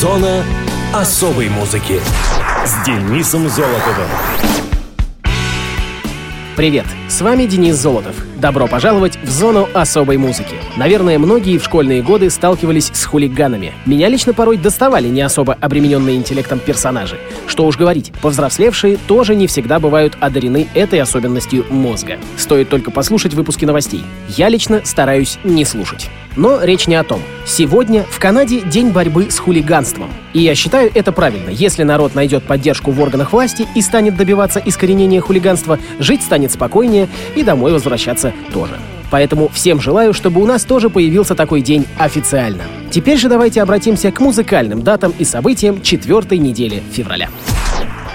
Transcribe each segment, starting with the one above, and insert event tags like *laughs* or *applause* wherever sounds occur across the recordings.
Зона особой музыки с Денисом Золотовым. Привет, с вами Денис Золотов. Добро пожаловать в зону особой музыки. Наверное, многие в школьные годы сталкивались с хулиганами. Меня лично порой доставали не особо обремененные интеллектом персонажи. Что уж говорить, повзрослевшие тоже не всегда бывают одарены этой особенностью мозга. Стоит только послушать выпуски новостей. Я лично стараюсь не слушать. Но речь не о том. Сегодня в Канаде день борьбы с хулиганством. И я считаю это правильно. Если народ найдет поддержку в органах власти и станет добиваться искоренения хулиганства, жить станет спокойнее и домой возвращаться тоже. Поэтому всем желаю, чтобы у нас тоже появился такой день официально. Теперь же давайте обратимся к музыкальным датам и событиям четвертой недели февраля.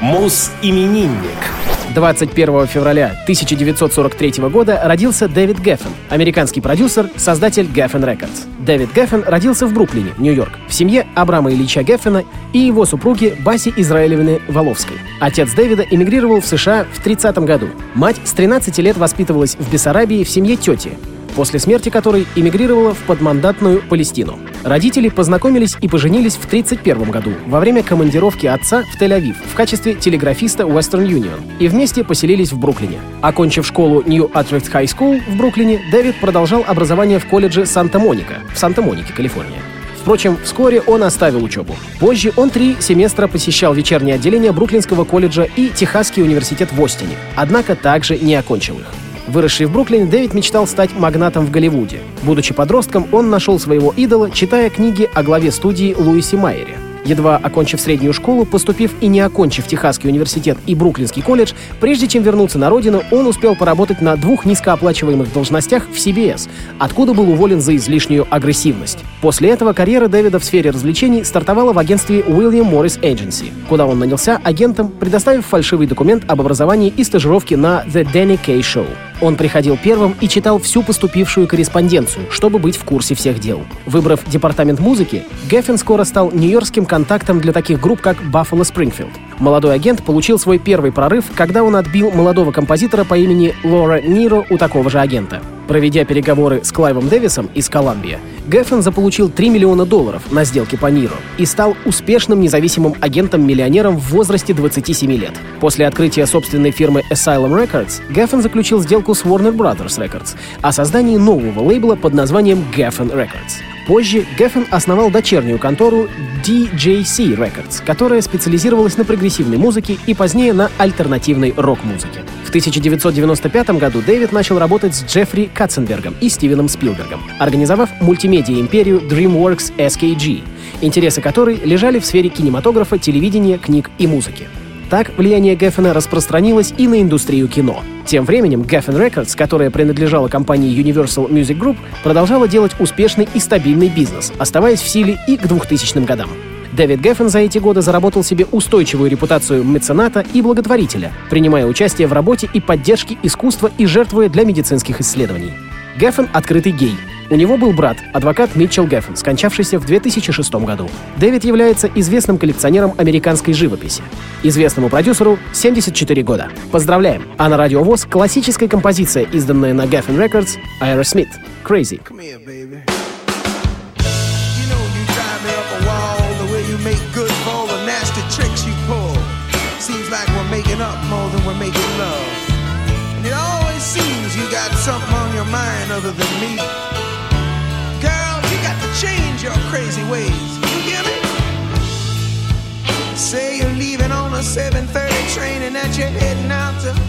Мус-именинник. 21 февраля 1943 года родился Дэвид Геффен, американский продюсер, создатель Geffen Records. Дэвид Геффен родился в Бруклине, Нью-Йорк, в семье Абрама Ильича Геффена и его супруги Баси Израилевны Воловской. Отец Дэвида эмигрировал в США в 30 году. Мать с 13 лет воспитывалась в Бессарабии в семье тети, после смерти которой эмигрировала в подмандатную Палестину. Родители познакомились и поженились в 1931 году во время командировки отца в Тель-Авив в качестве телеграфиста Western Union и вместе поселились в Бруклине. Окончив школу New Utrecht High School в Бруклине, Дэвид продолжал образование в колледже Санта-Моника в Санта-Монике, Калифорния. Впрочем, вскоре он оставил учебу. Позже он три семестра посещал вечернее отделение Бруклинского колледжа и Техасский университет в Остине, однако также не окончил их. Выросший в Бруклине, Дэвид мечтал стать магнатом в Голливуде. Будучи подростком, он нашел своего идола, читая книги о главе студии Луисе Майере. Едва окончив среднюю школу, поступив и не окончив Техасский университет и Бруклинский колледж, прежде чем вернуться на родину, он успел поработать на двух низкооплачиваемых должностях в CBS, откуда был уволен за излишнюю агрессивность. После этого карьера Дэвида в сфере развлечений стартовала в агентстве William Morris Agency, куда он нанялся агентом, предоставив фальшивый документ об образовании и стажировке на The Danny Kay Show. Он приходил первым и читал всю поступившую корреспонденцию, чтобы быть в курсе всех дел. Выбрав департамент музыки, Геффин скоро стал нью-йоркским контактом для таких групп, как Buffalo Springfield. Молодой агент получил свой первый прорыв, когда он отбил молодого композитора по имени Лора Ниро у такого же агента. Проведя переговоры с Клайвом Дэвисом из Колумбия, Геффен заполучил 3 миллиона долларов на сделке по Ниро и стал успешным независимым агентом-миллионером в возрасте 27 лет. После открытия собственной фирмы Asylum Records, Геффен заключил сделку с Warner Brothers Records о создании нового лейбла под названием Geffen Records. Позже Геффен основал дочернюю контору DJC Records, которая специализировалась на прогрессивной музыке и позднее на альтернативной рок-музыке. В 1995 году Дэвид начал работать с Джеффри Катценбергом и Стивеном Спилбергом, организовав мультимедиа-империю DreamWorks SKG, интересы которой лежали в сфере кинематографа, телевидения, книг и музыки. Так влияние Геффена распространилось и на индустрию кино. Тем временем Geffen Records, которая принадлежала компании Universal Music Group, продолжала делать успешный и стабильный бизнес, оставаясь в силе и к 2000 годам. Дэвид Геффен за эти годы заработал себе устойчивую репутацию мецената и благотворителя, принимая участие в работе и поддержке искусства и жертвуя для медицинских исследований. Геффен — открытый гей, у него был брат, адвокат Митчелл Геффен, скончавшийся в 2006 году. Дэвид является известным коллекционером американской живописи. Известному продюсеру 74 года. Поздравляем! А на радио ВОЗ классическая композиция, изданная на Geffen Records, Crazy. Seems you got something on your mind other than me. 7:30 train and that you're heading out to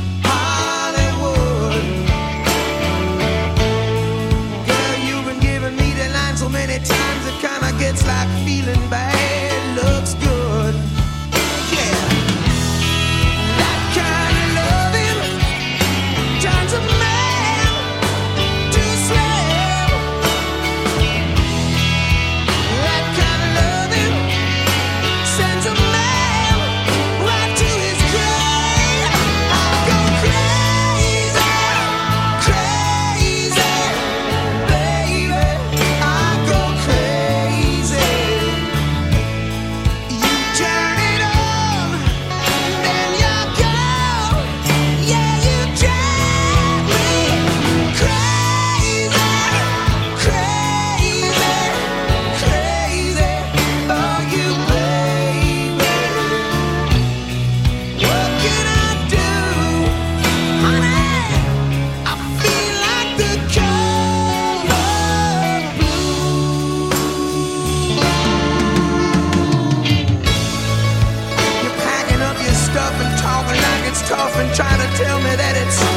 tough and trying to tell me that it's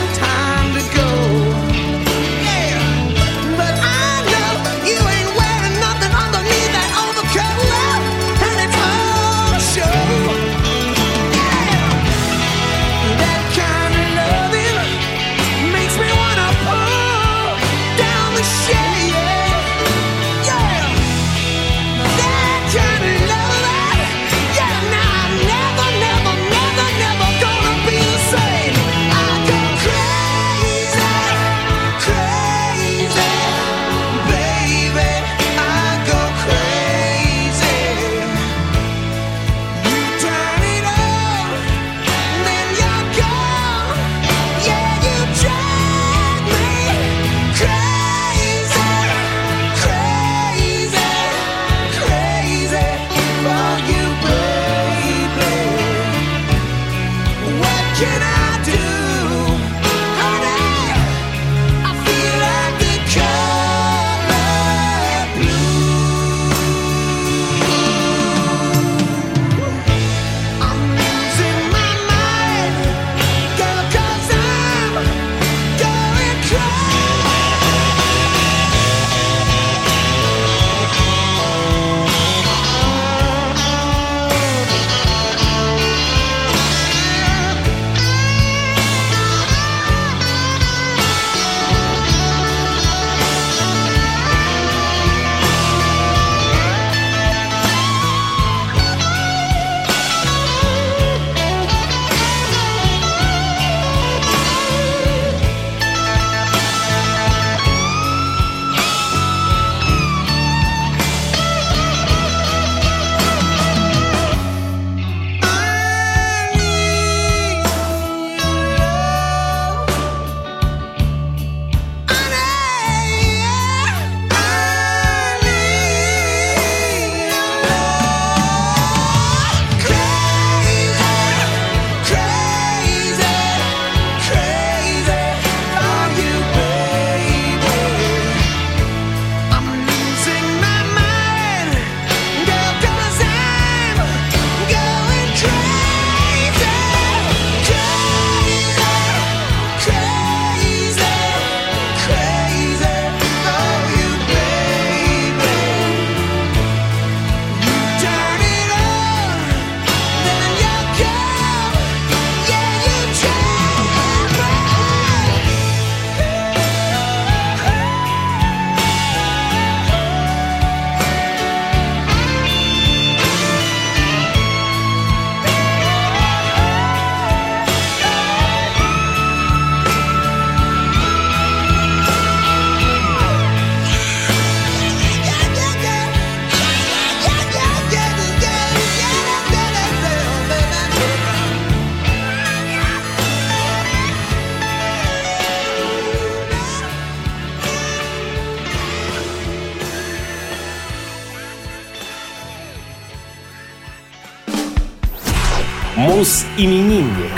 Мус-именинник.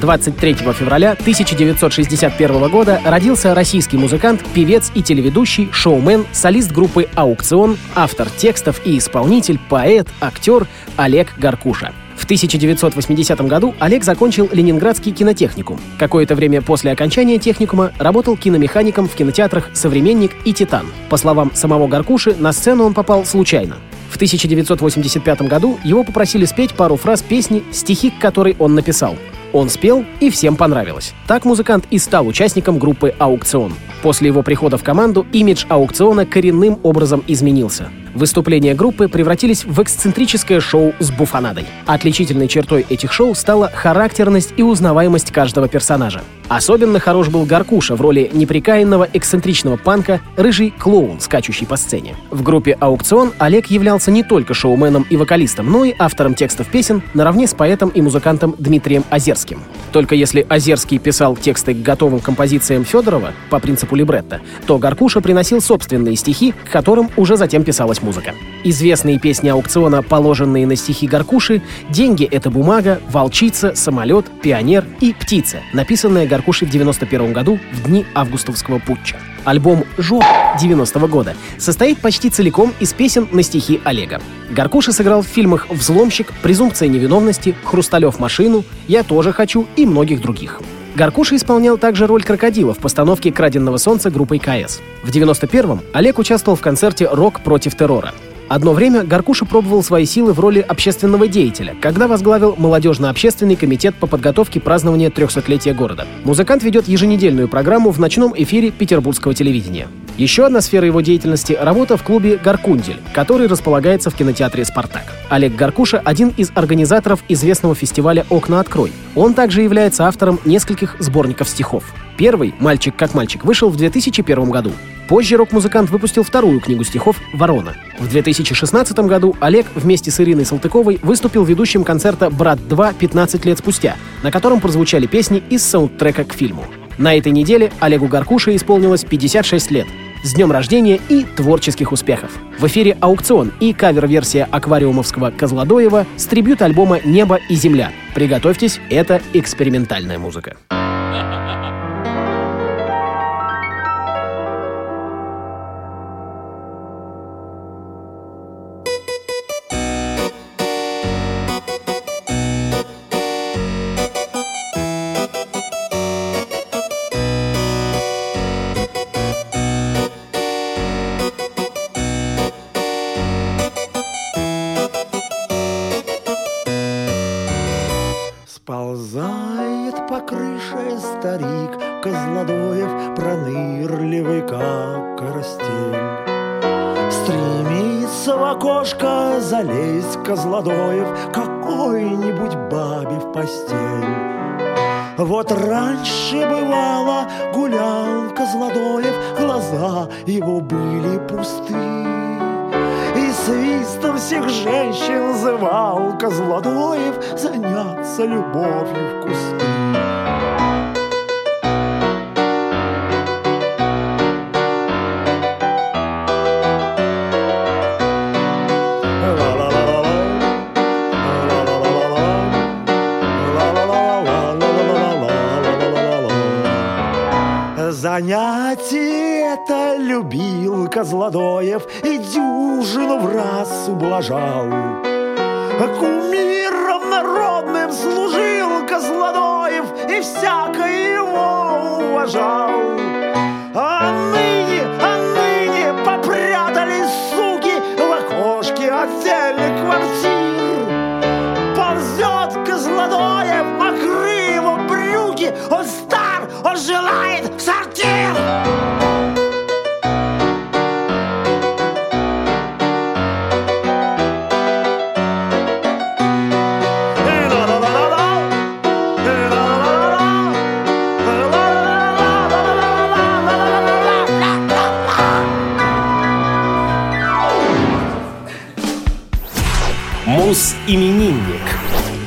23 февраля 1961 года родился российский музыкант, певец и телеведущий, шоумен, солист группы «Аукцион», автор текстов и исполнитель, поэт, актер Олег Гаркуша. В 1980 году Олег закончил Ленинградский кинотехникум. Какое-то время после окончания техникума работал киномехаником в кинотеатрах «Современник» и «Титан». По словам самого Гаркуши, на сцену он попал случайно. В 1985 году его попросили спеть пару фраз песни, стихи к которой он написал. Он спел, и всем понравилось. Так музыкант и стал участником группы «Аукцион». После его прихода в команду имидж аукциона коренным образом изменился. Выступления группы превратились в эксцентрическое шоу с буфанадой. Отличительной чертой этих шоу стала характерность и узнаваемость каждого персонажа. Особенно хорош был Гаркуша в роли неприкаянного эксцентричного панка, рыжий клоун, скачущий по сцене. В группе «Аукцион» Олег являлся не только шоуменом и вокалистом, но и автором текстов песен наравне с поэтом и музыкантом Дмитрием Озерским. Только если Озерский писал тексты к готовым композициям Федорова по принципу либретто, то Гаркуша приносил собственные стихи, к которым уже затем писалась музыка. Известные песни аукциона, положенные на стихи Гаркуши, «Деньги — это бумага», «Волчица», «Самолет», «Пионер» и «Птица», написанная Гаркушей в 91 году в дни августовского путча. Альбом «Жоп» 90 -го года состоит почти целиком из песен на стихи Олега. Гаркуша сыграл в фильмах «Взломщик», «Презумпция невиновности», «Хрусталев машину», «Я тоже хочу» и многих других. Гаркуша исполнял также роль крокодила в постановке «Краденного солнца» группой КС. В 91-м Олег участвовал в концерте «Рок против террора». Одно время Гаркуша пробовал свои силы в роли общественного деятеля, когда возглавил молодежно-общественный комитет по подготовке празднования 300-летия города. Музыкант ведет еженедельную программу в ночном эфире петербургского телевидения. Еще одна сфера его деятельности — работа в клубе «Гаркундель», который располагается в кинотеатре «Спартак». Олег Гаркуша — один из организаторов известного фестиваля «Окна открой». Он также является автором нескольких сборников стихов. Первый «Мальчик как мальчик» вышел в 2001 году. Позже рок-музыкант выпустил вторую книгу стихов «Ворона». В 2016 году Олег вместе с Ириной Салтыковой выступил ведущим концерта «Брат 2. 15 лет спустя», на котором прозвучали песни из саундтрека к фильму. На этой неделе Олегу Гаркуше исполнилось 56 лет. С днем рождения и творческих успехов! В эфире «Аукцион» и кавер-версия аквариумовского Козлодоева с трибют альбома «Небо и земля». Приготовьтесь, это экспериментальная музыка. *laughs* Стремится в окошко залезть Козлодоев Какой-нибудь бабе в постель. Вот раньше бывало гулял Козлодоев, Глаза его были пусты. И свистом всех женщин зывал Козлодоев Заняться любовью в кусты. Занятие это любил Козлодоев И дюжину в раз ублажал. Кумиром народным служил Козлодоев И всяко его уважал. Мус-именинник.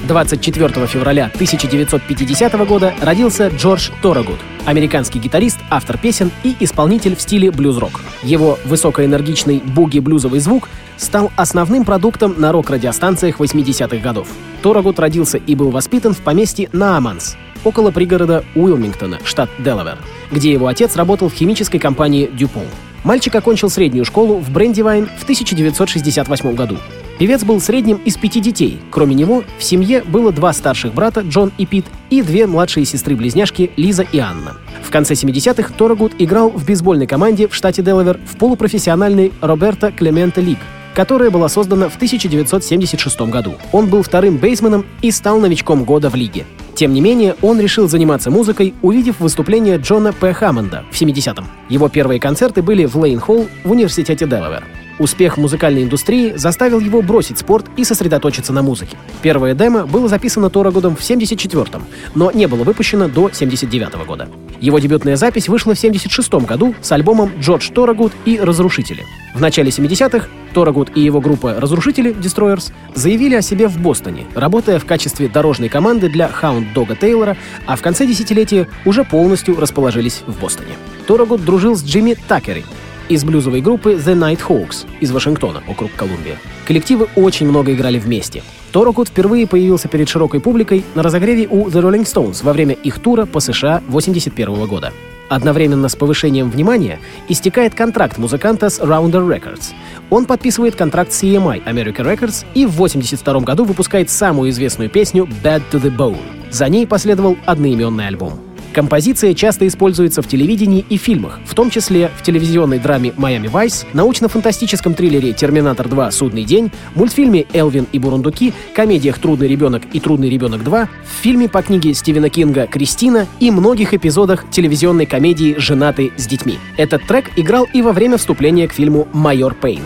24 февраля 1950 года родился Джордж Торагуд, американский гитарист, автор песен и исполнитель в стиле блюз-рок. Его высокоэнергичный буги-блюзовый звук стал основным продуктом на рок-радиостанциях 80-х годов. Торагуд родился и был воспитан в поместье Нааманс, около пригорода Уилмингтона, штат Делавер, где его отец работал в химической компании «Дюпон». Мальчик окончил среднюю школу в Брендивайн в 1968 году. Певец был средним из пяти детей. Кроме него, в семье было два старших брата, Джон и Пит, и две младшие сестры-близняшки, Лиза и Анна. В конце 70-х Торагуд играл в бейсбольной команде в штате Делавер в полупрофессиональной Роберта Клемента Лиг, которая была создана в 1976 году. Он был вторым бейсменом и стал новичком года в лиге. Тем не менее, он решил заниматься музыкой, увидев выступление Джона П. Хаммонда в 70-м. Его первые концерты были в Лейн-Холл в университете Делавер. Успех музыкальной индустрии заставил его бросить спорт и сосредоточиться на музыке. Первое демо было записано Торогодом в 74-м, но не было выпущено до 79 -го года. Его дебютная запись вышла в 76 году с альбомом «Джордж Торагуд и Разрушители». В начале 70-х Торагуд и его группа «Разрушители» Destroyers заявили о себе в Бостоне, работая в качестве дорожной команды для Хаунд Дога Тейлора, а в конце десятилетия уже полностью расположились в Бостоне. Торагуд дружил с Джимми Такери, из блюзовой группы The Night Hawks из Вашингтона, округ Колумбия. Коллективы очень много играли вместе. Торокут впервые появился перед широкой публикой на разогреве у The Rolling Stones во время их тура по США 1981 года. Одновременно с повышением внимания истекает контракт музыканта с Rounder Records. Он подписывает контракт с EMI America Records и в 1982 году выпускает самую известную песню «Bad to the Bone». За ней последовал одноименный альбом. Композиция часто используется в телевидении и фильмах, в том числе в телевизионной драме «Майами Вайс», научно-фантастическом триллере «Терминатор 2. Судный день», мультфильме «Элвин и Бурундуки», комедиях «Трудный ребенок» и «Трудный ребенок 2», в фильме по книге Стивена Кинга «Кристина» и многих эпизодах телевизионной комедии «Женаты с детьми». Этот трек играл и во время вступления к фильму «Майор Пейн».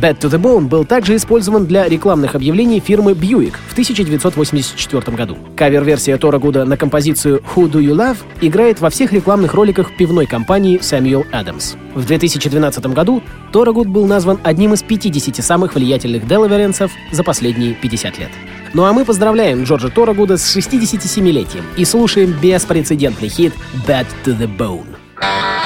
Bad to the Bone был также использован для рекламных объявлений фирмы Buick в 1984 году. Кавер-версия Тора Гуда на композицию Who Do You Love играет во всех рекламных роликах пивной компании Samuel Adams. В 2012 году Тора Гуд был назван одним из 50 самых влиятельных делаверенцев за последние 50 лет. Ну а мы поздравляем Джорджа Торагуда с 67-летием и слушаем беспрецедентный хит «Bad to the Bone».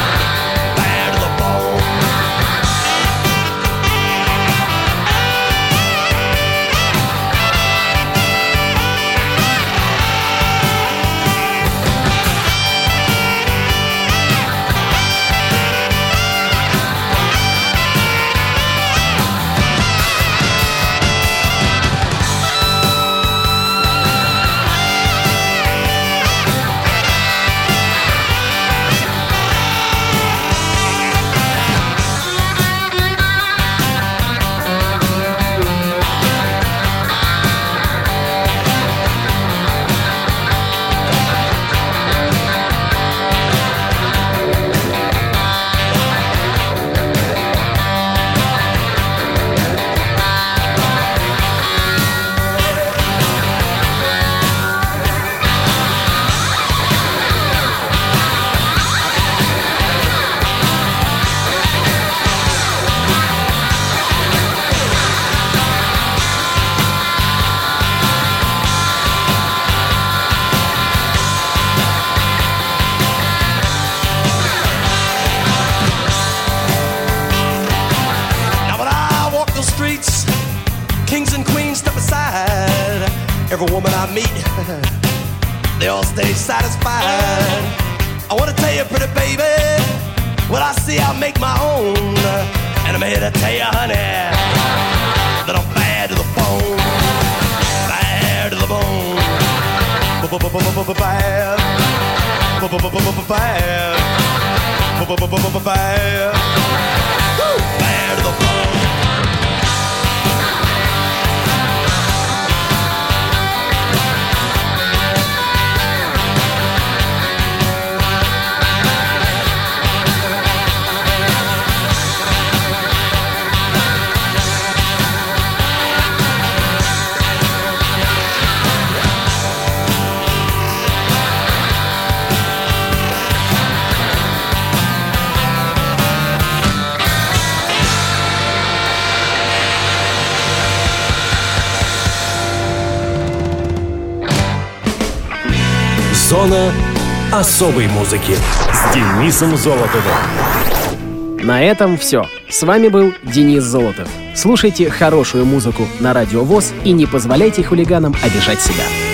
every woman I meet, they all stay satisfied. I wanna tell you, pretty baby, what I see I make my own. And I'm here to tell you, honey, that I'm bad to the bone. Bad to the bone. Bad. Bad. Bad. Зона особой музыки с Денисом Золотовым. На этом все. С вами был Денис Золотов. Слушайте хорошую музыку на Радио ВОЗ и не позволяйте хулиганам обижать себя.